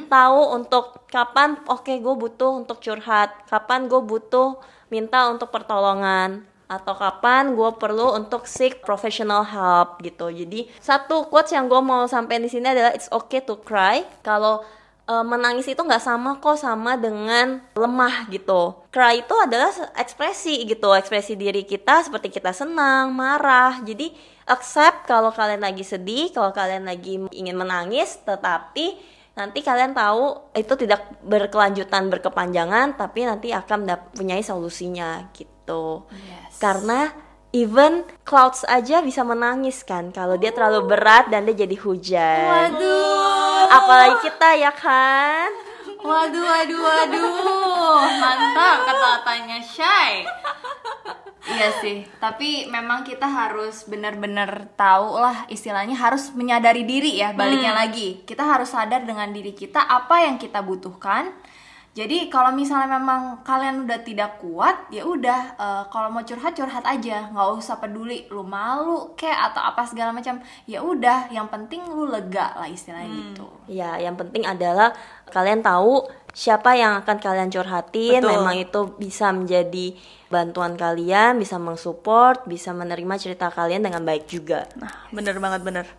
tahu untuk kapan oke gue butuh untuk curhat, kapan gue butuh minta untuk pertolongan atau kapan gue perlu untuk seek professional help gitu. Jadi satu quotes yang gue mau sampai di sini adalah it's okay to cry. Kalau eh, menangis itu nggak sama kok sama dengan lemah gitu. Cry itu adalah ekspresi gitu, ekspresi diri kita seperti kita senang, marah. Jadi accept kalau kalian lagi sedih, kalau kalian lagi ingin menangis, tetapi nanti kalian tahu itu tidak berkelanjutan berkepanjangan, tapi nanti akan punyai solusinya gitu. Yes. Karena even clouds aja bisa menangis kan kalau dia terlalu berat dan dia jadi hujan. Waduh. Apalagi kita ya kan? Waduh, waduh, waduh. Mantap kata-katanya Shy. Iya sih, tapi memang kita harus benar-benar tahu lah istilahnya harus menyadari diri ya baliknya lagi. Kita harus sadar dengan diri kita apa yang kita butuhkan. Jadi kalau misalnya memang kalian udah tidak kuat, ya udah eh, kalau mau curhat curhat aja, nggak usah peduli lu malu kayak atau apa segala macam. Ya udah, yang penting lu lega lah istilahnya gitu. Ya, yang penting adalah kalian tahu siapa yang akan kalian curhatin. Betul. Memang itu bisa menjadi bantuan kalian, bisa mensupport, bisa menerima cerita kalian dengan baik juga. Nah, bener banget bener.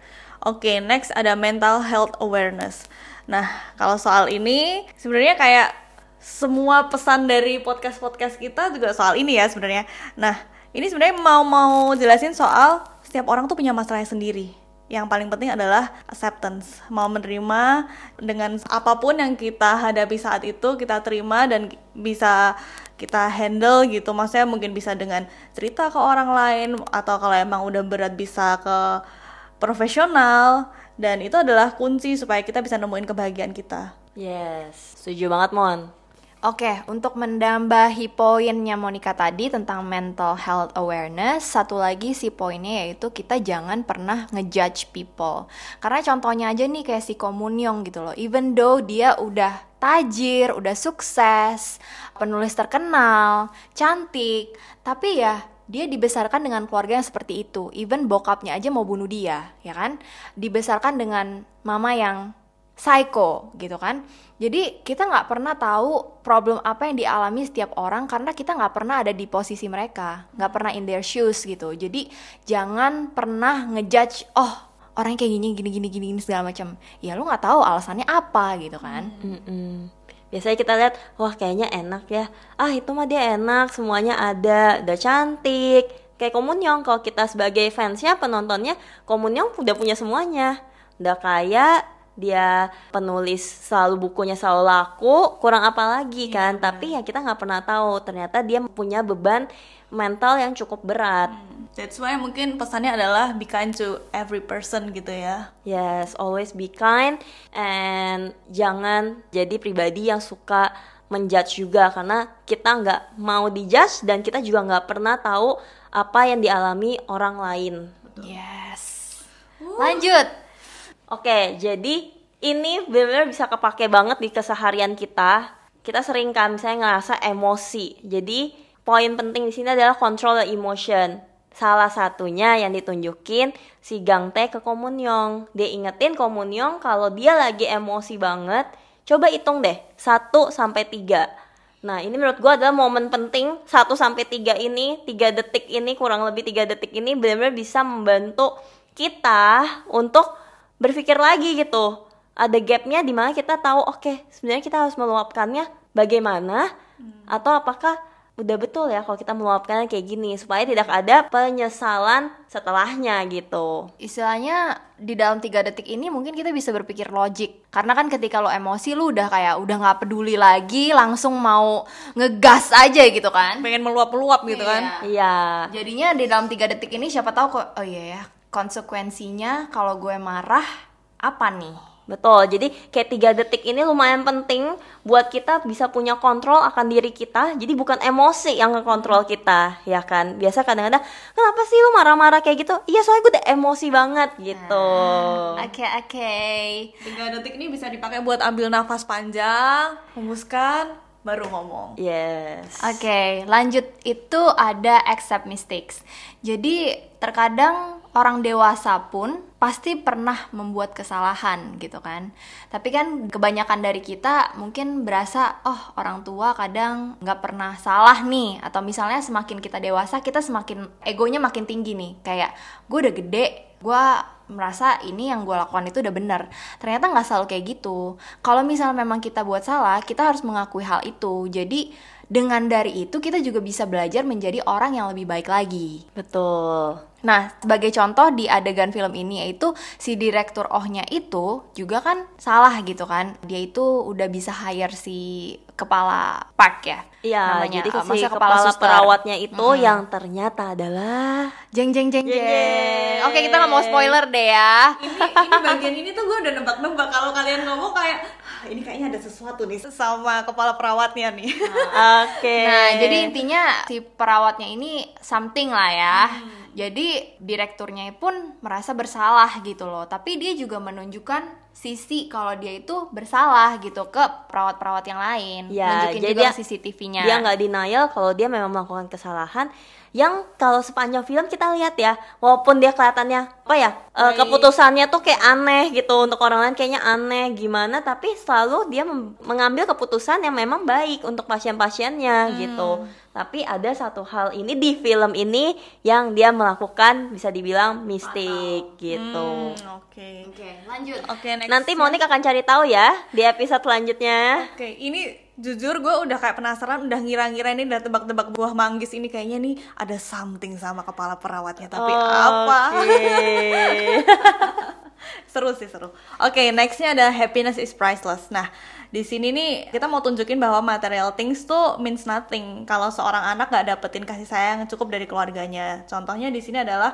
Oke, next ada mental health awareness. Nah, kalau soal ini sebenarnya kayak semua pesan dari podcast-podcast kita juga soal ini ya sebenarnya. Nah, ini sebenarnya mau mau jelasin soal setiap orang tuh punya masalahnya sendiri. Yang paling penting adalah acceptance, mau menerima dengan apa pun yang kita hadapi saat itu kita terima dan bisa kita handle gitu. Maksudnya mungkin bisa dengan cerita ke orang lain atau kalau emang udah berat bisa ke profesional dan itu adalah kunci supaya kita bisa nemuin kebahagiaan kita. Yes, setuju banget Mon. Oke, untuk menambahi poinnya Monica tadi tentang mental health awareness, satu lagi si poinnya yaitu kita jangan pernah ngejudge people. Karena contohnya aja nih kayak si Komunyong gitu loh. Even though dia udah tajir, udah sukses, penulis terkenal, cantik, tapi ya dia dibesarkan dengan keluarga yang seperti itu. Even bokapnya aja mau bunuh dia, ya kan? Dibesarkan dengan mama yang psycho gitu kan. Jadi kita nggak pernah tahu problem apa yang dialami setiap orang karena kita nggak pernah ada di posisi mereka, nggak pernah in their shoes gitu. Jadi jangan pernah ngejudge, oh orang kayak gini gini gini gini, segala macam. Ya lu nggak tahu alasannya apa gitu kan. Mm-mm. Biasanya kita lihat, wah kayaknya enak ya. Ah itu mah dia enak, semuanya ada, udah cantik. Kayak Komunyong, kalau kita sebagai fansnya, penontonnya, Komunyong udah punya semuanya. Udah kaya, dia penulis selalu bukunya selalu laku, kurang apa lagi kan? Tapi ya kita nggak pernah tahu, ternyata dia punya beban mental yang cukup berat. That's why mungkin pesannya adalah be kind to every person gitu ya. Yes, always be kind and jangan jadi pribadi yang suka menjudge juga karena kita nggak mau dijudge dan kita juga nggak pernah tahu apa yang dialami orang lain. Yes. Lanjut. Oke, jadi ini benar-benar bisa kepake banget di keseharian kita. Kita sering kan misalnya ngerasa emosi. Jadi poin penting di sini adalah control the emotion. Salah satunya yang ditunjukin si Gang Tae ke Komunyong. Dia ingetin Komunyong kalau dia lagi emosi banget, coba hitung deh 1 sampai 3. Nah, ini menurut gua adalah momen penting 1 sampai 3 ini, 3 detik ini kurang lebih 3 detik ini benar-benar bisa membantu kita untuk berpikir lagi gitu. Ada gapnya di mana kita tahu oke sebenarnya kita harus meluapkannya bagaimana? Atau apakah udah betul ya kalau kita meluapkannya kayak gini? Supaya tidak ada penyesalan setelahnya gitu. Istilahnya di dalam tiga detik ini mungkin kita bisa berpikir logik. Karena kan ketika lo emosi lo udah kayak udah nggak peduli lagi langsung mau ngegas aja gitu kan. Pengen meluap-meluap gitu Iya. kan. iya. Jadinya di dalam tiga detik ini siapa tahu kok oh iya ya konsekuensinya kalau gue marah apa nih? betul jadi kayak tiga detik ini lumayan penting buat kita bisa punya kontrol akan diri kita jadi bukan emosi yang ngekontrol kita ya kan biasa kadang-kadang kenapa sih lu marah-marah kayak gitu iya soalnya gue udah emosi banget gitu Oke oke. Tiga detik ini bisa dipakai buat ambil nafas panjang, hembuskan, baru ngomong. yes Oke, lanjut itu ada accept mistakes. Jadi terkadang orang dewasa pun pasti pernah membuat kesalahan gitu kan. Tapi kan kebanyakan dari kita mungkin berasa oh orang tua kadang nggak pernah salah nih. Atau misalnya semakin kita dewasa kita semakin egonya makin tinggi nih. Kayak gue udah gede, gue merasa ini yang gue lakukan itu udah bener ternyata nggak selalu kayak gitu. Kalau misalnya memang kita buat salah kita harus mengakui hal itu. Jadi dengan dari itu kita juga bisa belajar menjadi orang yang lebih baik lagi. Betul. Nah, sebagai contoh di adegan film ini yaitu si direktur ohnya itu juga kan salah gitu kan. Dia itu udah bisa hire si kepala park ya. Iya, jadi eh, si maksudnya kepala, suster. perawatnya itu yang ternyata adalah Jeng jeng jeng Jeng, jeng. jeng. Oke, kita nggak mau spoiler deh ya. Ini ini bagian ini tuh gue udah nebak-nebak kalau kalian ngomong kayak "Ah, ini kayaknya ada sesuatu nih sama kepala perawatnya nih. Oke. Nah, jadi intinya si perawatnya ini something lah ya. Jadi direkturnya pun merasa bersalah gitu loh. Tapi dia juga menunjukkan sisi kalau dia itu bersalah gitu ke perawat-perawat yang lain. Ya, Nunjukin jadi juga dia- CCTV-nya. Dia nggak denial kalau dia memang melakukan kesalahan yang kalau sepanjang film kita lihat ya, walaupun dia kelihatannya apa ya, Baik. keputusannya tuh kayak aneh gitu untuk orang lain kayaknya aneh gimana, tapi selalu dia mengambil keputusan yang memang baik untuk pasien-pasiennya gitu. Tapi ada satu hal ini di film ini yang dia melakukan bisa dibilang mistik gitu. Hmm, Oke. Oke, lanjut. Oke, next. Nanti Monik akan cari tahu ya di episode selanjutnya. Oke, ini jujur gue udah kayak penasaran, udah ngira-ngira ini udah tebak-tebak buah manggis ini kayaknya nih ada something sama kepala perawatnya, tapi apa? Oke. seru sih seru. Oke, nextnya ada happiness is priceless. Nah, di sini nih kita mau tunjukin bahwa material things tuh means nothing kalau seorang anak gak dapetin kasih sayang yang cukup dari keluarganya. Contohnya di sini adalah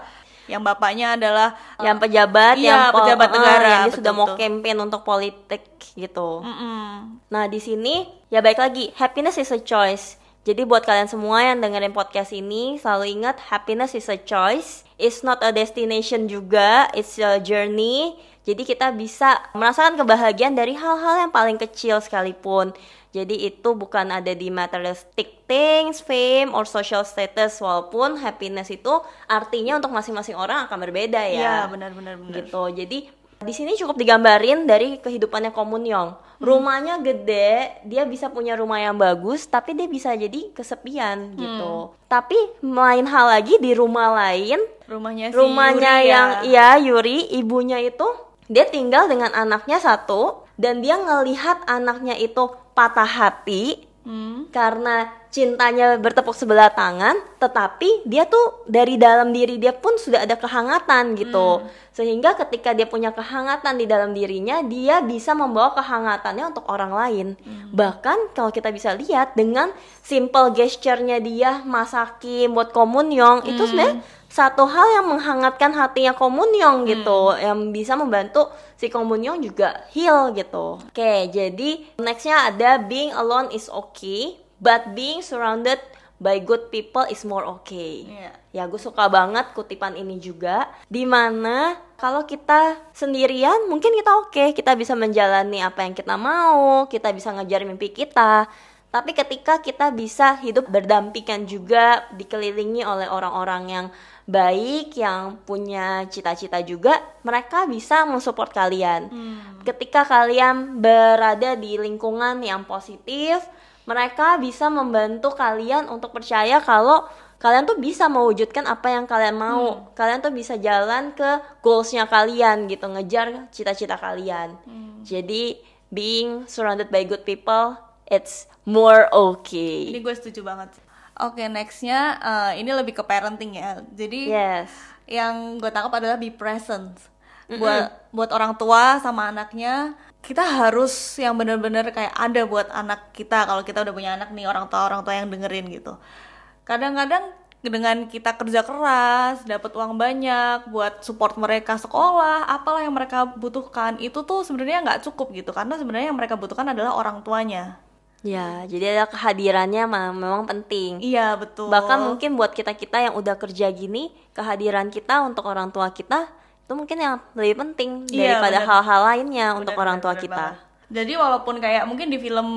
yang bapaknya adalah yang pejabat Iya, yang pejabat eh, negara, yang dia betul, sudah mau campaign untuk politik gitu. Mm-mm. Nah, di sini ya baik lagi, happiness is a choice. Jadi buat kalian semua yang dengerin podcast ini, selalu ingat happiness is a choice. It's not a destination juga, it's a journey. Jadi kita bisa merasakan kebahagiaan dari hal-hal yang paling kecil sekalipun. Jadi itu bukan ada di materialistic things, fame, or social status. Walaupun happiness itu artinya untuk masing-masing orang akan berbeda Iya, ya benar-benar benar. gitu. Jadi di sini cukup digambarin dari kehidupannya Komunyong. Rumahnya gede, dia bisa punya rumah yang bagus, tapi dia bisa jadi kesepian gitu. Tapi lain hal lagi di rumah lain, Rumahnya si rumahnya Yuri yang ya. iya Yuri, ibunya itu dia tinggal dengan anaknya satu dan dia ngelihat anaknya itu patah hati Hmm. karena cintanya bertepuk sebelah tangan, tetapi dia tuh dari dalam diri dia pun sudah ada kehangatan gitu. Sehingga ketika dia punya kehangatan di dalam dirinya, dia bisa membawa kehangatannya untuk orang lain. Bahkan kalau kita bisa lihat dengan simple gesture-nya dia masakin buat komunyong, itu sebenarnya satu hal yang menghangatkan hatinya komunyong gitu, yang bisa membantu si komunyong juga heal gitu. Oke, jadi nextnya ada being alone is okay, but being surrounded by good people is more okay. Iya. Ya, gue suka banget kutipan ini juga, di mana kalau kita sendirian mungkin kita oke, kita bisa menjalani apa yang kita mau, kita bisa ngejar mimpi kita. Tapi ketika kita bisa hidup berdampingan juga, dikelilingi oleh orang-orang yang baik, yang punya cita-cita juga, mereka bisa mensupport kalian. Ketika kalian berada di lingkungan yang positif, mereka bisa membantu kalian untuk percaya kalau kalian tuh bisa mewujudkan apa yang kalian mau. Kalian tuh bisa jalan ke goalsnya kalian gitu, ngejar cita-cita kalian. Jadi being surrounded by good people, it's more okay. Ini gue setuju banget. Oke, nextnya eh, ini lebih ke parenting ya. Jadi Yes. yang gue tangkap adalah be present. Buat buat orang tua sama anaknya, kita harus yang bener-bener kayak ada buat anak kita kalau kita udah punya anak nih orang tua orang tua yang dengerin gitu. Kadang-kadang dengan kita kerja keras, dapat uang banyak buat support mereka sekolah, apalah yang mereka butuhkan, itu tuh sebenarnya nggak cukup gitu karena sebenarnya yang mereka butuhkan adalah orang tuanya. Ya, jadi ada kehadirannya ma- memang penting. Iya betul. Bahkan mungkin buat kita-kita yang udah kerja gini, kehadiran kita untuk orang tua kita itu mungkin yang lebih penting Iya, daripada hal-hal lainnya untuk Benar, orang tua benar kita. banget. Jadi walaupun kayak mungkin di film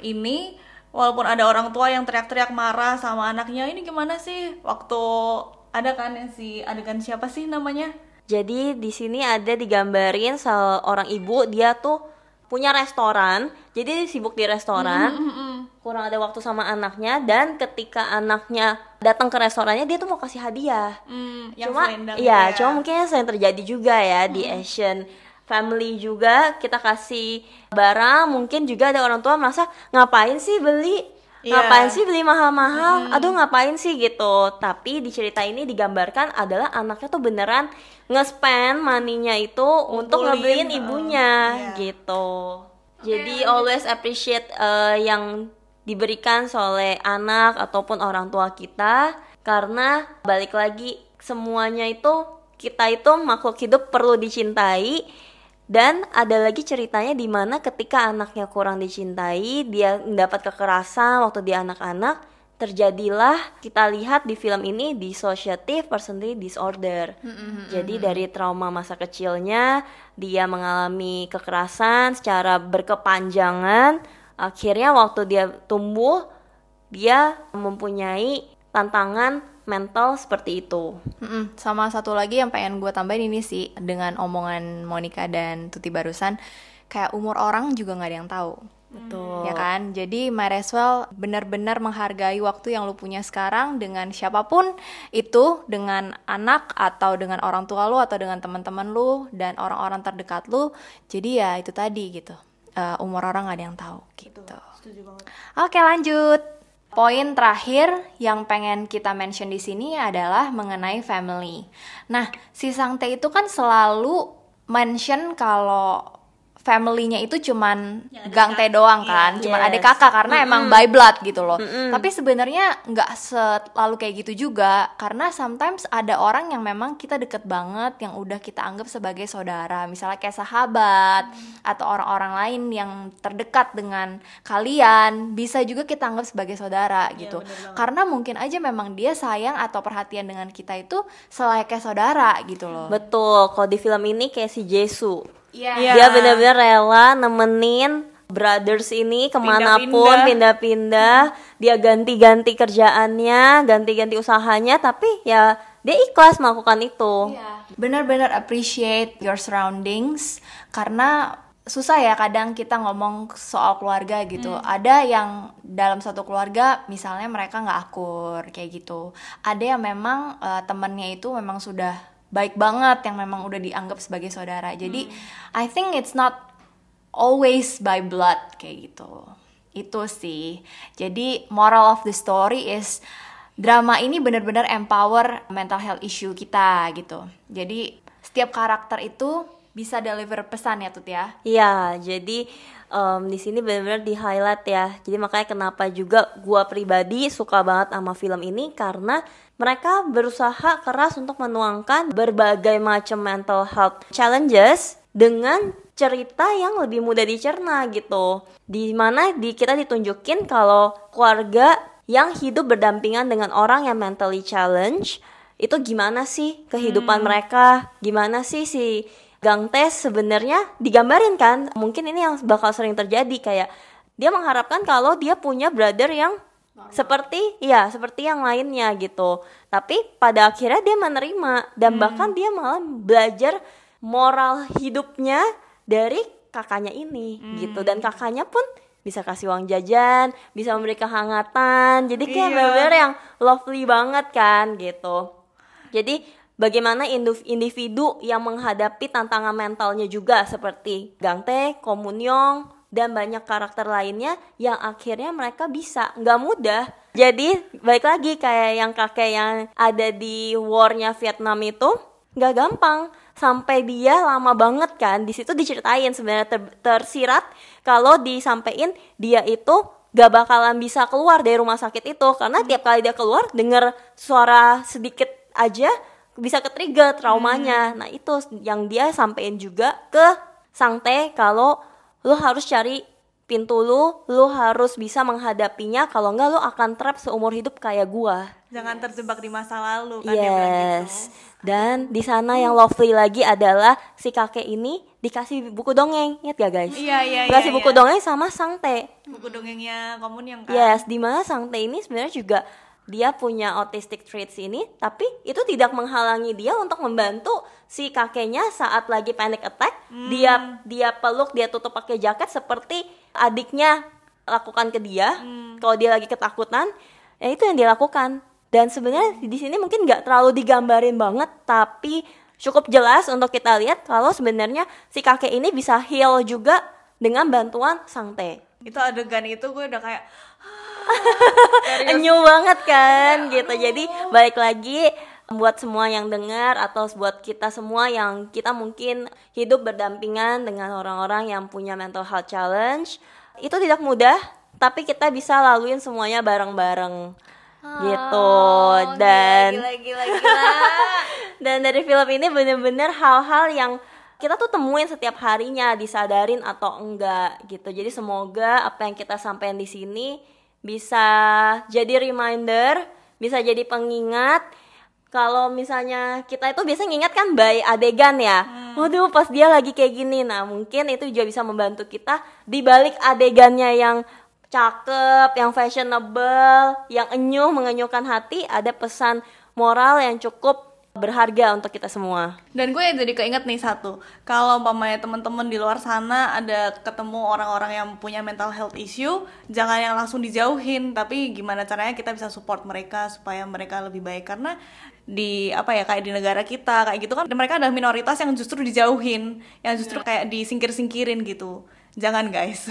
ini walaupun ada orang tua yang teriak-teriak marah sama anaknya ini gimana sih waktu ada kan yang si adegan siapa sih namanya? Jadi di sini ada digambarin seorang ibu dia tuh punya restoran, jadi sibuk di restoran, kurang ada waktu sama anaknya dan ketika anaknya datang ke restorannya dia tuh mau kasih hadiah. Hmm, yang cuma iya, gitu cuma mungkin yang sering terjadi juga ya di Asian family juga kita kasih barang mungkin juga ada orang tua merasa ngapain sih beli Iya. ngapain sih beli mahal-mahal? Aduh ngapain sih gitu? Tapi di cerita ini digambarkan adalah anaknya tuh beneran nge-spend money-nya itu untuk Ngumpulin, ngebeliin uh, ibunya iya. gitu. Jadi always appreciate uh, yang diberikan oleh anak ataupun orang tua kita. Karena balik lagi semuanya itu kita itu makhluk hidup perlu dicintai dan ada lagi ceritanya di mana ketika anaknya kurang dicintai dia mendapat kekerasan waktu dia anak-anak terjadilah kita lihat di film ini dissociative personality disorder. Jadi dari trauma masa kecilnya dia mengalami kekerasan secara berkepanjangan, akhirnya waktu dia tumbuh dia mempunyai tantangan mental seperti itu. Mm-mm. Sama satu lagi yang pengen gue tambahin ini sih dengan omongan Monica dan Tuti barusan kayak umur orang juga nggak ada yang tahu. Betul. Ya kan? Jadi might as well benar-benar menghargai waktu yang lu punya sekarang dengan siapa pun itu, dengan anak atau dengan orang tua lu atau dengan teman-teman lu dan orang-orang terdekat lu. Jadi ya itu tadi gitu. Eh, umur orang nggak ada yang tahu gitu. Oke, lanjut. Poin terakhir yang pengen kita mention di sini adalah mengenai family. Nah, si Sangte itu kan selalu mention kalau family-nya itu cuman Gang Tae doang kan, cuman Yes. adik kakak karena emang by blood gitu loh. Tapi sebenarnya nggak selalu kayak gitu juga karena sometimes ada orang yang memang kita deket banget yang udah kita anggap sebagai saudara, misalnya kayak sahabat atau orang-orang lain yang terdekat dengan kalian bisa juga kita anggap sebagai saudara gitu. Karena mungkin aja memang dia sayang atau perhatian dengan kita itu selayaknya saudara gitu loh. Betul, kalau di film ini kayak si Jesu. Iya. Iya. Dia benar-benar rela nemenin brothers ini ke mana pun pindah-pindah, dia ganti-ganti kerjaannya, ganti-ganti usahanya, tapi ya dia ikhlas melakukan itu. Iya. Benar-benar appreciate your surroundings karena susah ya kadang kita ngomong soal keluarga gitu. Ada yang dalam satu keluarga misalnya mereka nggak akur kayak gitu. Ada yang memang eh, temennya itu memang sudah baik banget yang memang udah dianggap sebagai saudara. Jadi I think it's not always by blood kayak gitu. Itu sih. Jadi moral of the story is drama ini benar-benar empower mental health issue kita gitu. Jadi setiap karakter itu bisa deliver pesan ya Tut ya. Iya, jadi em, di sini benar-benar di highlight ya. Jadi makanya kenapa juga gua pribadi suka banget sama film ini karena mereka berusaha keras untuk menuangkan berbagai macam mental health challenges dengan cerita yang lebih mudah dicerna gitu. Di mana di kita ditunjukin kalau keluarga yang hidup berdampingan dengan orang yang mentally challenge itu gimana sih kehidupan mereka? Gimana sih si Gang Tes sebenarnya digambarin kan? Mungkin ini yang bakal sering terjadi kayak dia mengharapkan kalau dia punya brother yang seperti ya seperti yang lainnya gitu. Tapi pada akhirnya dia menerima dan bahkan dia malah belajar moral hidupnya dari kakaknya ini gitu dan kakaknya pun bisa kasih uang jajan, bisa memberi kehangatan. Jadi kayak Iya. bener-bener yang lovely banget kan gitu. Jadi bagaimana individu yang menghadapi tantangan mentalnya juga seperti Gang Tae, Komunyong, dan banyak karakter lainnya yang akhirnya mereka bisa. Nggak mudah. Jadi baik lagi kayak yang kakek yang ada di warnya Vietnam itu nggak gampang. Sampai dia lama banget kan di situ diceritain sebenarnya ter- tersirat kalau disampaikan dia itu gak bakalan bisa keluar dari rumah sakit itu. Karena tiap kali dia keluar denger suara sedikit aja bisa ke trigger traumanya nah itu yang dia sampein juga ke Sang Tae kalau lu harus cari pintu lu lu harus bisa menghadapinya kalau enggak lu akan trap seumur hidup kayak gua Jangan terjebak di masa lalu kan dia bilang gitu. Yes. Dan di sana yang lovely lagi adalah si kakek ini dikasih buku dongeng, ingat gak guys? Iya, iya, Dikasih iya, buku iya. dongeng sama Sang Tae. Buku dongengnya komun yang kan. Yes, di mana Sang Tae ini sebenarnya juga dia punya autistic traits ini, tapi itu tidak menghalangi dia untuk membantu si kakeknya saat lagi panic attack. Dia dia peluk, dia tutup pakai jaket seperti adiknya lakukan ke dia. Kalau dia lagi ketakutan, ya itu yang dia lakukan. Dan sebenarnya di sini mungkin nggak terlalu digambarin banget, tapi cukup jelas untuk kita lihat kalau sebenarnya si kakek ini bisa heal juga dengan bantuan Sang Tae. Itu adegan itu gue udah kayak Enyu banget kan gitu. Jadi balik lagi buat semua yang dengar atau buat kita semua yang kita mungkin hidup berdampingan dengan orang-orang yang punya mental health challenge itu tidak mudah tapi kita bisa laluin semuanya bareng-bareng. Gitu. dan gila, gila, gila. dan dari film ini bener-bener hal-hal yang kita tuh temuin setiap harinya disadarin atau enggak gitu. Jadi semoga apa yang kita sampaikan di sini bisa jadi reminder, bisa jadi pengingat kalau misalnya kita itu biasanya ngingat kan by adegan ya. Waduh, pas dia lagi kayak gini. Nah, mungkin itu juga bisa membantu kita di balik adegannya yang cakep, yang fashionable, yang enyuh mengenyuhkan hati, ada pesan moral yang cukup berharga untuk kita semua. Dan gue jadi keinget nih satu, kalau umpamanya teman-teman di luar sana ada ketemu orang-orang yang punya mental health issue, jangan yang langsung dijauhin, tapi gimana caranya kita bisa support mereka supaya mereka lebih baik karena di apa ya kayak di negara kita kayak gitu kan mereka ada minoritas yang justru dijauhin, yang justru kayak disingkir-singkirin gitu. Jangan guys.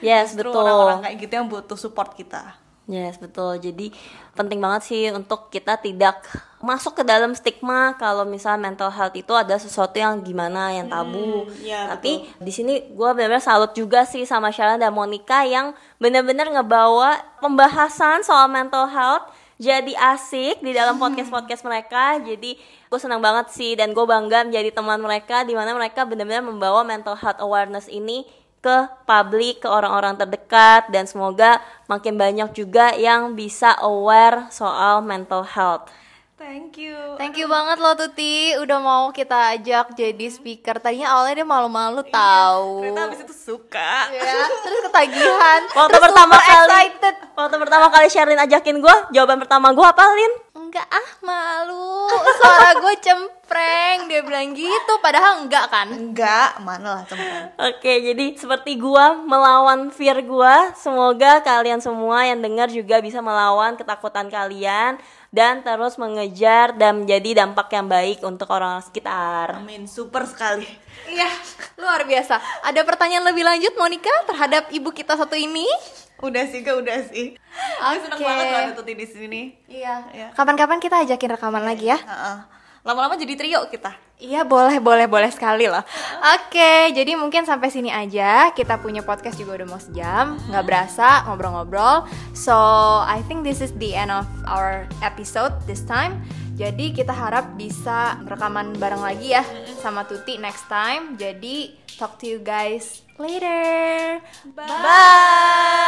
Yes, betul. orang-orang kayak gitu yang butuh support kita. Yes, betul. Jadi penting banget sih untuk kita tidak masuk ke dalam stigma kalau misalnya mental health itu ada sesuatu yang gimana yang tabu. iya, Tapi di sini gue benar-benar salut juga sih sama Sharon dan Monica yang benar-benar ngebawa pembahasan soal mental health jadi asik di dalam podcast-podcast mereka. Jadi gue senang banget sih dan gue bangga menjadi teman mereka di mana mereka benar-benar membawa mental health awareness ini ke publik, ke orang-orang terdekat dan semoga makin banyak juga yang bisa aware soal mental health. Thank you. Thank you banget loh Tuti udah mau kita ajak jadi speaker. Tadinya awalnya dia malu-malu tahu. Ternyata abis itu suka. Ya, terus ketagihan. Waktu terus pertama super kali excited. Waktu pertama kali Sherlyn ajakin gue, jawaban pertama gue apa, Lin? Enggak ah malu. Suara gue cempreng. Dia bilang gitu padahal enggak kan. Enggak, mana lah teman. Oke, jadi seperti gua melawan fear gua, semoga kalian semua yang dengar juga bisa melawan ketakutan kalian dan terus mengejar dan menjadi dampak yang baik untuk orang sekitar. Amin, super sekali. Iya, luar biasa. Ada pertanyaan lebih lanjut Monica terhadap ibu kita satu ini? Udah sih, gak udah sih. Gue seneng Oke. banget loh di sini. Iya. Iya. Kapan-kapan kita ajakin rekaman lagi ya? Lama-lama jadi trio kita. Iya boleh boleh boleh sekali loh. Oke, jadi mungkin sampai sini aja. Kita punya podcast juga udah mau sejam, nggak berasa ngobrol-ngobrol. So I think this is the end of our episode this time. Jadi kita harap bisa rekaman bareng lagi ya sama Tuti next time. Jadi talk to you guys later. Bye.